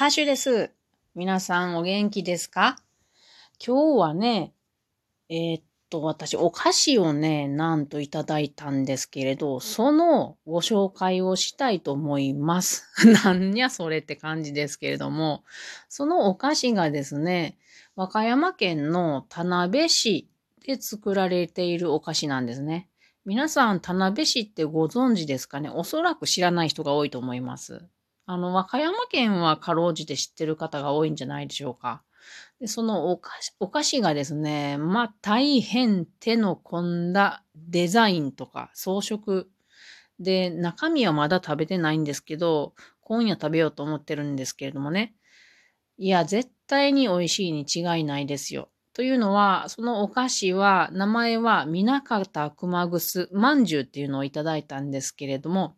ハッシュです。皆さんお元気ですか？今日はね、えー、っと、私、お菓子をね、なんといただいたんですけれど、そのご紹介をしたいと思います。なんやそれって感じですけれども、そのお菓子がですね、和歌山県の田辺市で作られているお菓子なんですね。皆さん、田辺市ってご存知ですかね？おそらく知らない人が多いと思います。あの、和歌山県はかろうじて知ってる方が多いんじゃないでしょうか。でそのお菓子お菓子がですね、まあ、大変手の込んだデザインとか装飾で、中身はまだ食べてないんですけど、今夜食べようと思ってるんですけれどもね。いや、絶対に美味しいに違いないですよ。というのは、そのお菓子は、名前は、南方熊楠まんじゅうっていうのをいただいたんですけれども、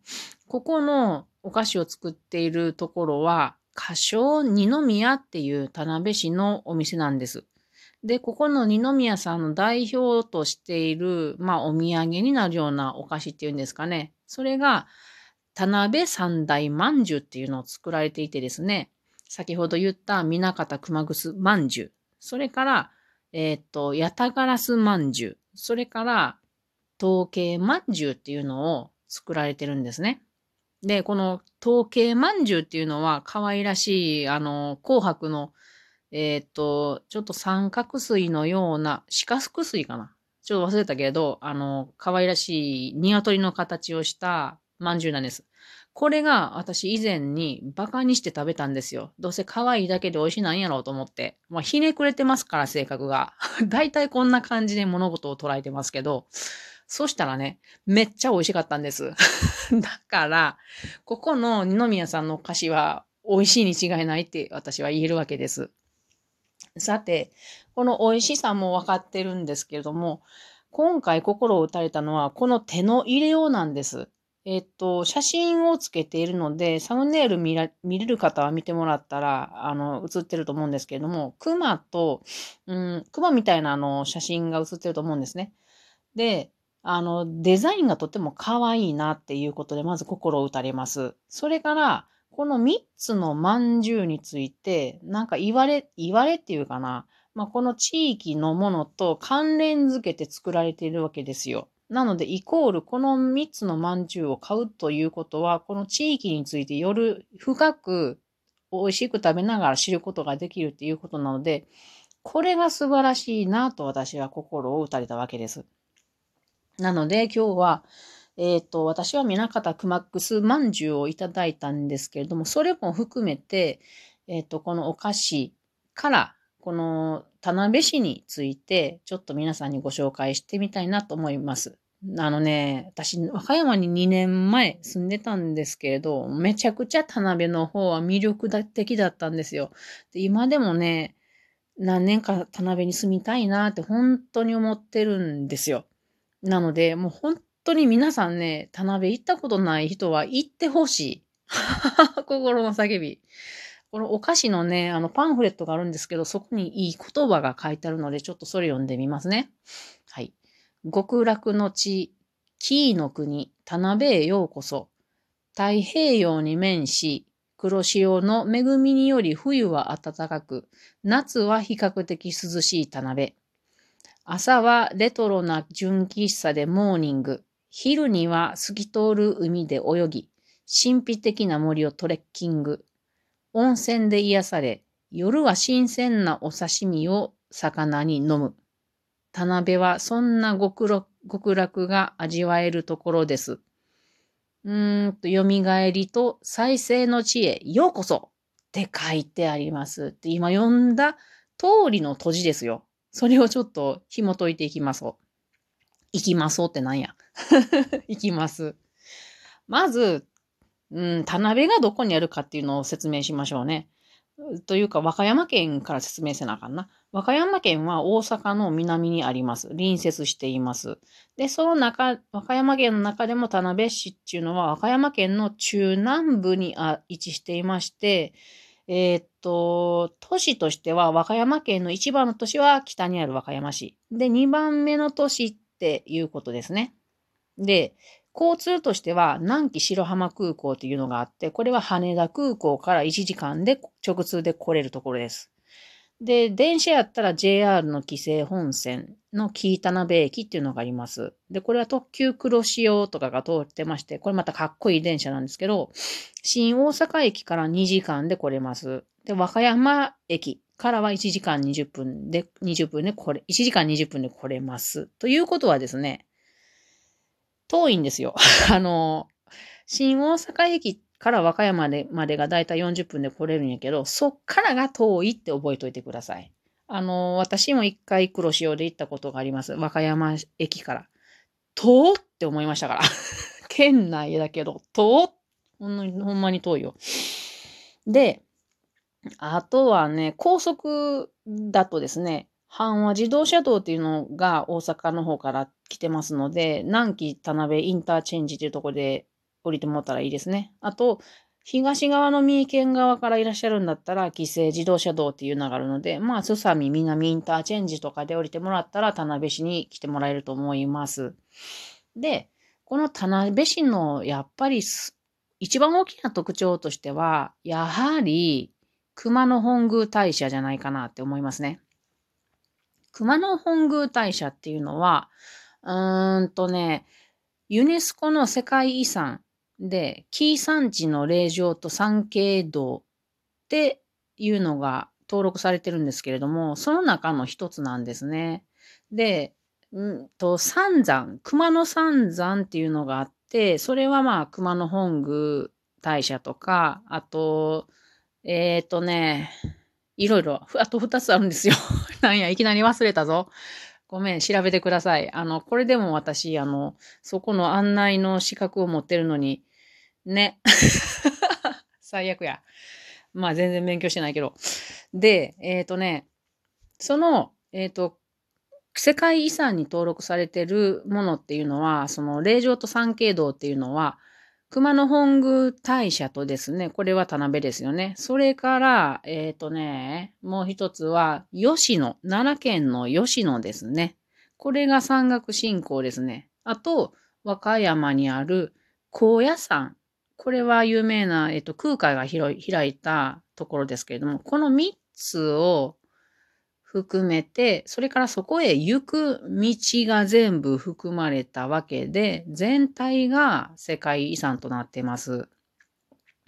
ここのお菓子を作っているところは、歌唱二宮っていう田辺市のお店なんです。で、ここの二宮さんの代表としている、まあお土産になるようなお菓子っていうんですかね。それが、田辺三大まんじゅうっていうのを作られていてですね、先ほど言った南方熊楠まんじゅう、それから、えっ、と、ヤタガラスまんじゅう、それから、統計まんじゅうっていうのを作られてるんですね。で、この統計まんじゅうっていうのは可愛らしい、あの、紅白の、えっ、と、ちょっと三角錐のような、四角錐かな？ちょっと忘れたけど、あの、可愛らしい鶏の形をしたまんじゅうなんです。これが私以前にバカにして食べたんですよ。どうせ可愛いだけで美味しいなんやろうと思って。まあ、ひねくれてますから、性格が。だいたいこんな感じで物事を捉えてますけど、そしたらね、めっちゃ美味しかったんです。だから、ここの二宮さんのお菓子は美味しいに違いないって私は言えるわけです。さて、この美味しさも分かってるんですけれども、今回心を打たれたのはこの手の入れようなんです。えっと、写真をつけているので、サムネイル見られる方は見てもらったら、あの、映ってると思うんですけれども、熊と、うん、熊みたいなあの、写真が写ってると思うんですね。で、あの、デザインがとても可愛いなっていうことで、まず心を打たれます。それから、この3つのまんじゅうについて、なんか言われ、言われっていうかな、まあ、この地域のものと関連づけて作られているわけですよ。なので、イコール、この3つのまんじゅうを買うということは、この地域についてよる深く美味しく食べながら知ることができるっていうことなので、これが素晴らしいなと私は心を打たれたわけです。なので今日は、えっ、ー、と、私は南方クマックスまんじゅうをいただいたんですけれども、それも含めて、えっ、ー、と、このお菓子から、この田辺市について、ちょっと皆さんにご紹介してみたいなと思います。あのね、私、和歌山に2年前住んでたんですけれど、めちゃくちゃ田辺の方は魅力的だったんですよ。で今でもね、何年か田辺に住みたいなって本当に思ってるんですよ。なので、もう本当に皆さんね、田辺行ったことない人は行ってほしい。心の叫び。このお菓子のね、あのパンフレットがあるんですけど、そこにいい言葉が書いてあるので、ちょっとそれ読んでみますね。はい。極楽の地、キーの国、田辺へようこそ。太平洋に面し、黒潮の恵みにより冬は暖かく、夏は比較的涼しい田辺。朝はレトロな純喫茶でモーニング。昼には透き通る海で泳ぎ、神秘的な森をトレッキング。温泉で癒され、夜は新鮮なお刺身を魚に飲む。田辺はそんな極楽が味わえるところです。うーんと、蘇りと再生の地へようこそって書いてあります。今読んだ通りの閉じですよ。それをちょっと紐解いていきます。行きますってなんや。行きます。まず、うん、田辺がどこにあるかっていうのを説明しましょうね。というか、和歌山県から説明せなあかんな。和歌山県は大阪の南にあります。隣接しています。で、その中、和歌山県の中でも田辺市っていうのは和歌山県の中南部にあ位置していまして、えー、っと、都市としては、和歌山県の一番の都市は北にある和歌山市。で、二番目の都市っていうことですね。で、交通としては、南紀白浜空港っていうのがあって、これは羽田空港から1時間で直通で来れるところです。で、電車やったら JR の紀勢本線の紀伊田辺駅っていうのがあります。で、これは特急黒潮とかが通ってまして、これまたかっこいい電車なんですけど、新大阪駅から2時間で来れます。で、和歌山駅からは1時間20分で、20分でこれ、1時間20分で来れます。ということはですね、遠いんですよ。あの、新大阪駅っから和歌山でまでがだいたい40分で来れるんやけど、そっからが遠いって覚えといてください。あの、私も一回黒潮で行ったことがあります。和歌山駅から。遠って思いましたから。県内だけど、遠ほんほんまに遠いよ。で、あとはね、高速だとですね、阪和自動車道っていうのが大阪の方から来てますので、南紀田辺インターチェンジというところで降りてもったらいいですね。あと、東側の三重県側からいらっしゃるんだったら、紀勢自動車道っていうのがあるので、まあ、すさみ南インターチェンジとかで降りてもらったら、田辺市に来てもらえると思います。で、この田辺市のやっぱり一番大きな特徴としては、やはり熊野本宮大社じゃないかなって思いますね。熊野本宮大社っていうのは、うーんとね、ユネスコの世界遺産で、紀伊山地の霊場と山系道っていうのが登録されてるんですけれども、その中の一つなんですね。で、うんと、三山、熊野三山っていうのがあって、それはまあ、熊野本宮大社とか、あと、えっ、ー、とね、いろいろ、あと二つあるんですよ。なんや、いきなり忘れたぞ。ごめん、調べてください。あの、これでも私、あの、そこの案内の資格を持ってるのに、ね。最悪や。まあ、全然勉強してないけど。で、えっ、ー、とね、その、えっ、ー、と、世界遺産に登録されてるものっていうのは、その霊場と三景道っていうのは、熊野本宮大社とですね、これは田辺ですよね。それから、えっ、ー、とね、もう一つは、吉野、奈良県の吉野ですね。これが山岳信仰ですね。あと、和歌山にある高野山。これは有名な、えっ、と、空海が開いたところですけれども、この3つを含めて、それからそこへ行く道が全部含まれたわけで、全体が世界遺産となっています。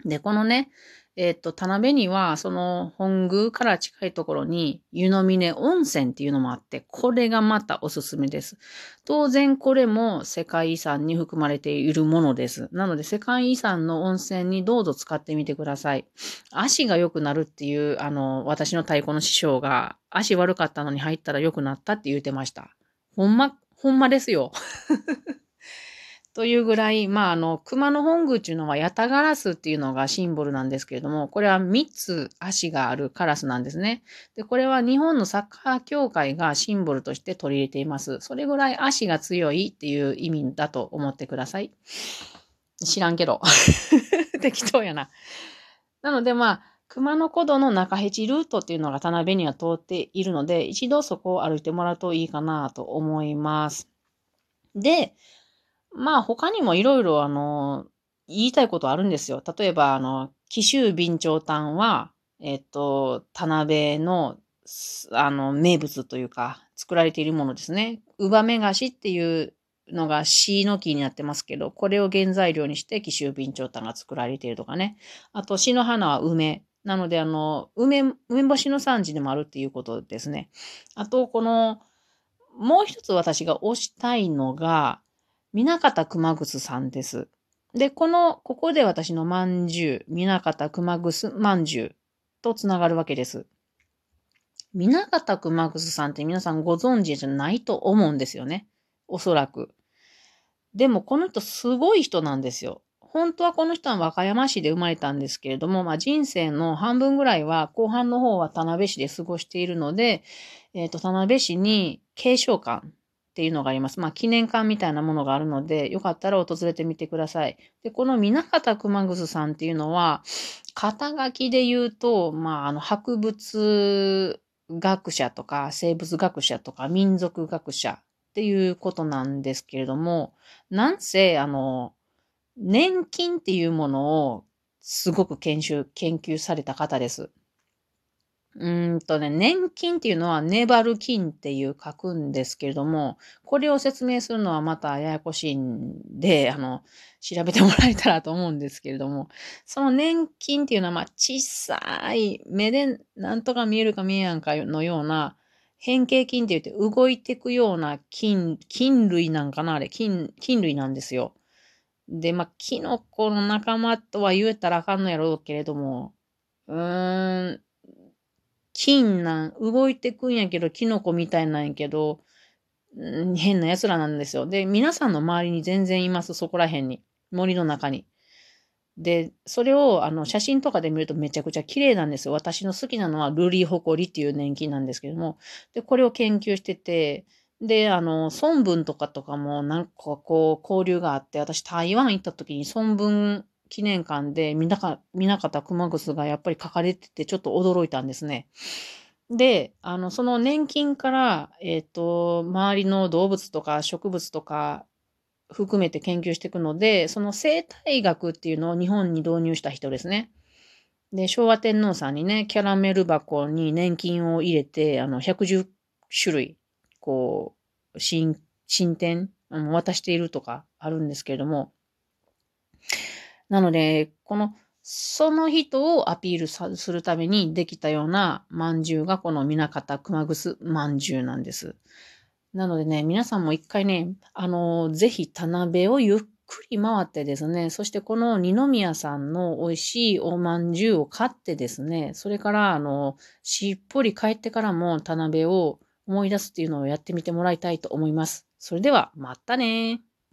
で、このね、えっと、田辺には、その本宮から近いところに、湯の峰温泉っていうのもあって、これがまたおすすめです。当然これも世界遺産に含まれているものです。なので、世界遺産の温泉にどうぞ使ってみてください。足が良くなるっていう、あの、私の太鼓の師匠が、足悪かったのに入ったら良くなったって言うてました。ほんま、ほんまですよ。というぐらい、まあ、あの、熊野本宮っていうのはヤタガラスっていうのがシンボルなんですけれども、これは3つ足があるカラスなんですね。で、これは日本のサッカー協会がシンボルとして取り入れています。それぐらい足が強いっていう意味だと思ってください。知らんけど。適当やな。なので、まあ、熊野古道の中ヘチルートっていうのが田辺には通っているので、一度そこを歩いてもらうといいかなと思います。で、まあ他にもいろいろあの、言いたいことあるんですよ。例えばあの、紀州備長炭は、えっと、田辺の、あの、名物というか、作られているものですね。ウバメガシっていうのがシの木になってますけど、これを原材料にして紀州備長炭が作られているとかね。あと、死の花は梅。なので、あの、梅、梅干しの産地でもあるっていうことですね。あと、この、もう一つ私が推したいのが、南方熊楠さんです。で、この、ここで私のまんじゅう、南方熊楠まんじゅうとつながるわけです。南方熊楠さんって皆さんご存知じゃないと思うんですよね。おそらく。でもこの人すごい人なんですよ。本当はこの人は和歌山市で生まれたんですけれども、まあ、人生の半分ぐらいは後半の方は田辺市で過ごしているので、えっ、ー、と、田辺市に継承館っていうのがあります。まあ、記念館みたいなものがあるので、よかったら訪れてみてください。で、この南方熊楠さんっていうのは、肩書きで言うと、まあ、あの、博物学者とか、生物学者とか、民族学者っていうことなんですけれども、なんせ、あの、年金っていうものをすごく研修、研究された方です。うんとね、年金っていうのは粘る金っていう書くんですけれども、これを説明するのはまたややこしいんで、あの、調べてもらえたらと思うんですけれども、その年金っていうのはまあ小さい目でなんとか見えるか見えやんかのような変形菌って言って動いていくような菌、菌類なんかなあれ、菌、菌類なんですよ。で、まあ、キノコの仲間とは言えたらあかんのやろうけれども、うーん、金なん、動いてくんやけど、キノコみたいなんやけど、変な奴らなんですよ。で、皆さんの周りに全然います、そこら辺に。森の中に。で、それをあの写真とかで見るとめちゃくちゃ綺麗なんですよ。私の好きなのはルリホコリっていう年金なんですけども。で、これを研究してて、で、あの、孫文とかとかもなんかこう交流があって、私台湾行った時に孫文記念館で見なか、見なかった熊楠がやっぱり書かれててちょっと驚いたんですね。で、あの、その年金から、えっ、ー、と、周りの動物とか植物とか含めて研究していくので、その生態学っていうのを日本に導入した人ですね。で、昭和天皇さんにね、キャラメル箱に年金を入れて、あの、110種類、こう、新、進展、渡しているとかあるんですけれども、なので、この、その人をアピールするためにできたような饅頭がこの南方熊楠饅頭なんです。なのでね、皆さんも一回ね、あの、ぜひ田辺をゆっくり回ってですね、そしてこの二宮さんの美味しいお饅頭を買ってですね、それから、あの、しっぽり帰ってからも田辺を思い出すっていうのをやってみてもらいたいと思います。それでは、またね